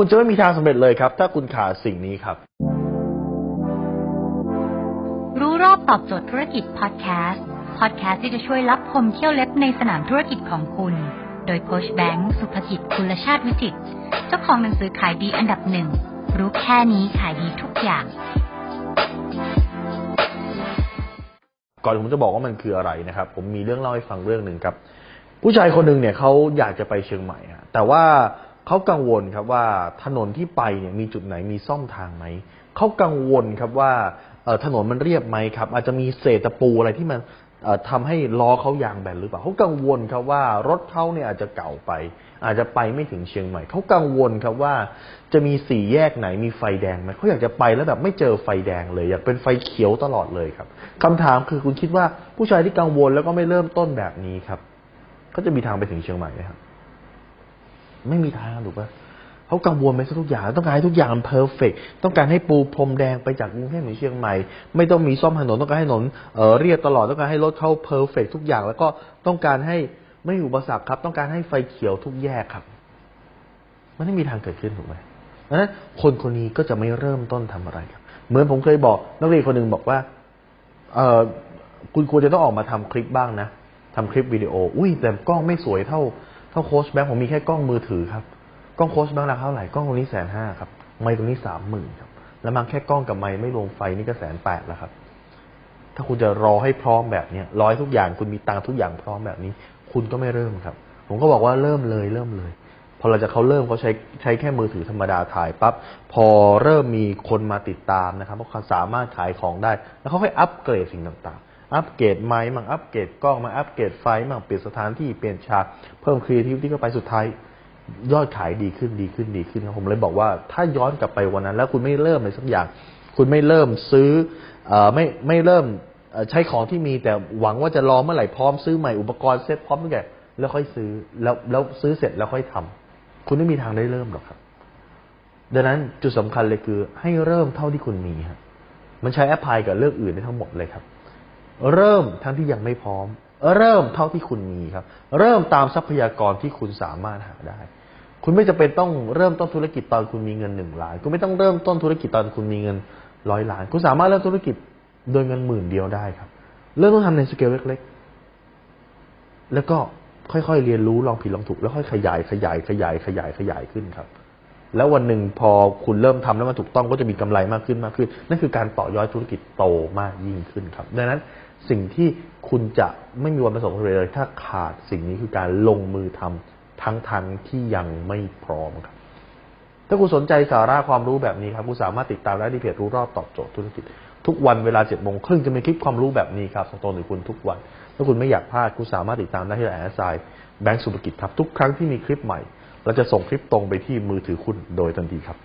คุณจะไม่มีทางสำเร็จเลยครับ ถ้าคุณขาดสิ่งนี้ครับ รู้รอบตอบโจทย์ธุรกิจพอดแคสต์พอดแคสต์ที่จะช่วยรับพมเที่ยวเล็บในสนามธุรกิจของคุณ โดยโคชแบงค์สุภกิจคุณชาติวิจิตรเจ้าของหนังสือขายดีอันดับหนึ่งรู้แค่นี้ขายดีทุกอย่าง ก่อนผมจะบอกว่ามันคืออะไรนะครับ ผมมีเรื่องเล่าให้ฟังเรื่องหนึ่งครับ ผู้ชายคนหนึ่งเนี่ยเขาอยากจะไปเชียงใหม่อะแต่ว่า เขากังวลครับว่าถนนที่ไปเนี่ยมีจุดไหนมีซ่อมทางไหมเขากังวลครับว่าถนนมันเรียบไหมครับ อาจจะมีเศษตะปูอะไรที่มันเอ่อทำให้ล้อเขายางแบนหรือเปล่าเขากังวลครับว่ารถเขาเนี่ยอาจจะเก่าไป อาจจะไปไม่ถึงเชียงใหม่เขากังวลครับว่าจะมีสี่แยกไหนมีไฟแดงไหมเขาอยากจะไปแล้วแบบไม่เจอไฟแดงเลย อยากเป็นไฟเขียวตลอดเลยครับคำถามคือคุณคิดว่าผู้ชายที่กังวลแล้วก็ไม่เริ่มต้นแบบนี้ครับเขาจะมีทางไปถึงเชียงใหม่ไหมครับ ไม่มีทางถูกปะเขากังวลไปทุกอย่าง ต้องการให้ทุกอย่างมัน perfect ต้องการให้ปูพรมแดงไปจากกรุงเทพถึงเชียงใหม่ ไม่ต้องมีซ่อมถนนต้องการให้ถนนเออเรียบตลอดต้องการให้รถเขา perfect ทุกอย่าง แล้วก็ต้องการให้ไม่อุปสรรคครับ ต้องการให้ไฟเขียวทุกแยกครับ มันไม่มีทางเกิดขึ้นถูกไหมเพราะฉะนั้นคนคนนี้ก็จะไม่เริ่มต้นทำอะไรครับ เหมือนผมเคยบอก นักเรียนคนหนึ่งบอกว่า เออคุณควรจะต้องออกมาทำคลิปบ้างนะทำคลิปวิดีโอ อุ้ยแต่กล้องไม่สวยเท่า เท่าโค้ชแบงค์ผมมีแค่กล้องมือถือครับ กล้องโค้ชแบงค์ราคาเท่าไหร่ กล้องตรงนี้แสนห้าครับ ไมค์ตรงนี้สามหมื่นครับ แล้วมาแค่กล้องกับไมค์ไม่รวมไฟนี่ก็แสนแปดแล้วครับ ถ้าคุณจะรอให้พร้อมแบบเนี้ยรอให้ทุกอย่างคุณมีตังทุกอย่างพร้อมแบบนี้ คุณก็ไม่เริ่มครับ ผมก็บอกว่าเริ่มเลยเริ่มเลย พอเราจะเขาเริ่มเขาใช้ใช้แค่มือถือธรรมดาถ่ายปั๊บพอเริ่มมีคนมาติดตามนะครับเพราะเขาสามารถขายของได้ แล้วเขาค่อยอัปเกรดสิ่งต่าง อัปเกรดไมค์มั่งอัปเกรดกล้องมาอัปเกรดไฟมั่งเปลี่ยนสถานที่เปลี่ยนฉากเพิ่ม creativity เข้าไปสุดท้ายยอดขายดีขึ้นดีขึ้นดีขึ้นครับผมเลยบอกว่าถ้าย้อนกลับไปวันนั้น แล้วคุณไม่เริ่มอะไรสักอย่าง คุณไม่เริ่มซื้ออไม่ไม่เริ่มใช้ของที่มีแต่หวังว่าจะรอเมื่อไหร่พร้อมซื้อใหม่อุปกรณ์เซ็ตพร้อมทุกอย่างแล้วค่อยซื้อแล้วแล้วซื้อเสร็จแล้วค่อยทำคุณไม่มีทางได้เริ่มหรอกครับ ดังนั้นจุดสำคัญเลยคือให้เริ่มเท่าที่คุณมีครับมันใช้แอปพลายกับเรื่องอื่นได้ทั้งหมดเลยครับ เริ่มทั้งที่ยังไม่พร้อม เริ่มเท่าที่คุณมีครับ เริ่มตามทรัพยากรที่คุณสามารถหาได้ คุณไม่จะเป็นต้องเริ่มต้นธุรกิจตอนคุณมีเงินหนึ่งล้าน คุณไม่ต้องเริ่มต้นธุรกิจตอนคุณมีเงินร้อยล้าน คุณสามารถเริ่มธุรกิจโดยเงินหมื่นเดียวได้ครับ เริ่มต้นทำในสเกลเล็ก ๆ แล้วก็ค่อยๆเรียนรู้ลองผิดลองถูก แล้วค่อยขยายขยายขยายขยายขยายขึ้นครับ แล้ววันหนึ่งพอคุณเริ่มทำแล้วมันถูกต้องก็จะมีกำไรมากขึ้นมากขึ้น นั่นคือการต่อยอดธุรกิจโตมากยิ่งขึ้นครับ ดังนั้น สิ่งที่คุณจะไม่มีวันประสบความสำเร็จเลยถ้าขาดสิ่งนี้คือการลงมือทำทั้งทันที่ยังไม่พร้อมครับ ถ้าคุณสนใจสาระความรู้แบบนี้ครับคุณสามารถติดตามได้ที่เพจรู้รอบตอบโจทย์ธุรกิจ ทุกวันเวลาเจ็ดโมงครึ่งจะมีคลิปความรู้แบบนี้ครับส่งตรงถึงคุณทุกวัน ถ้าคุณไม่อยากพลาดคุณสามารถติดตามได้ที่ไลน์แอสไซแบงก์สุภกิจครับทุกครั้งที่มีคลิปใหม่เราจะส่งคลิปตรงไปที่มือถือคุณโดยทันทีครับ